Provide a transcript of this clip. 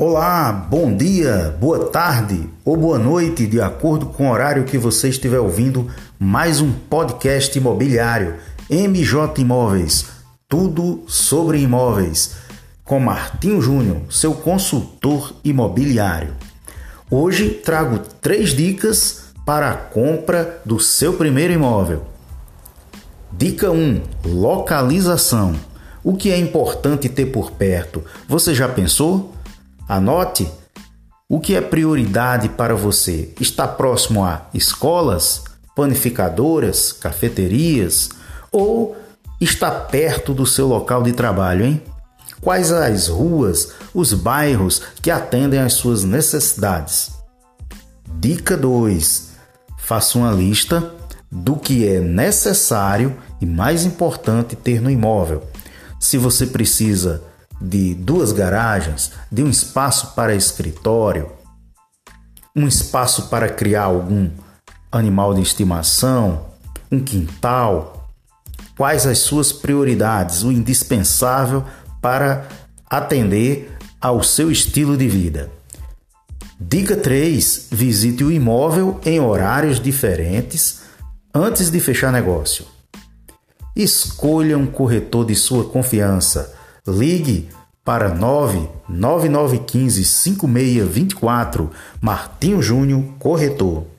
Olá, bom dia, boa tarde ou boa noite, de acordo com o horário que você estiver ouvindo mais um podcast imobiliário MJ Imóveis, tudo sobre imóveis, com Martinho Júnior, seu consultor imobiliário. Hoje trago três dicas para a compra do seu primeiro imóvel. Dica 1: localização. O que é importante ter por perto? Você já pensou? Anote o que é prioridade para você. Está próximo a escolas, panificadoras, cafeterias ou está perto do seu local de trabalho, hein? Quais as ruas, os bairros que atendem às suas necessidades? Dica 2. Faça uma lista do que é necessário e mais importante ter no imóvel. Se você precisa de duas garagens, de um espaço para escritório, um espaço para criar algum animal de estimação, um quintal. Quais as suas prioridades, o indispensável para atender ao seu estilo de vida? Dica 3: visite o imóvel em horários diferentes antes de fechar negócio. Escolha um corretor de sua confiança Ligue para 99915 5624 Martinho Júnior Corretor.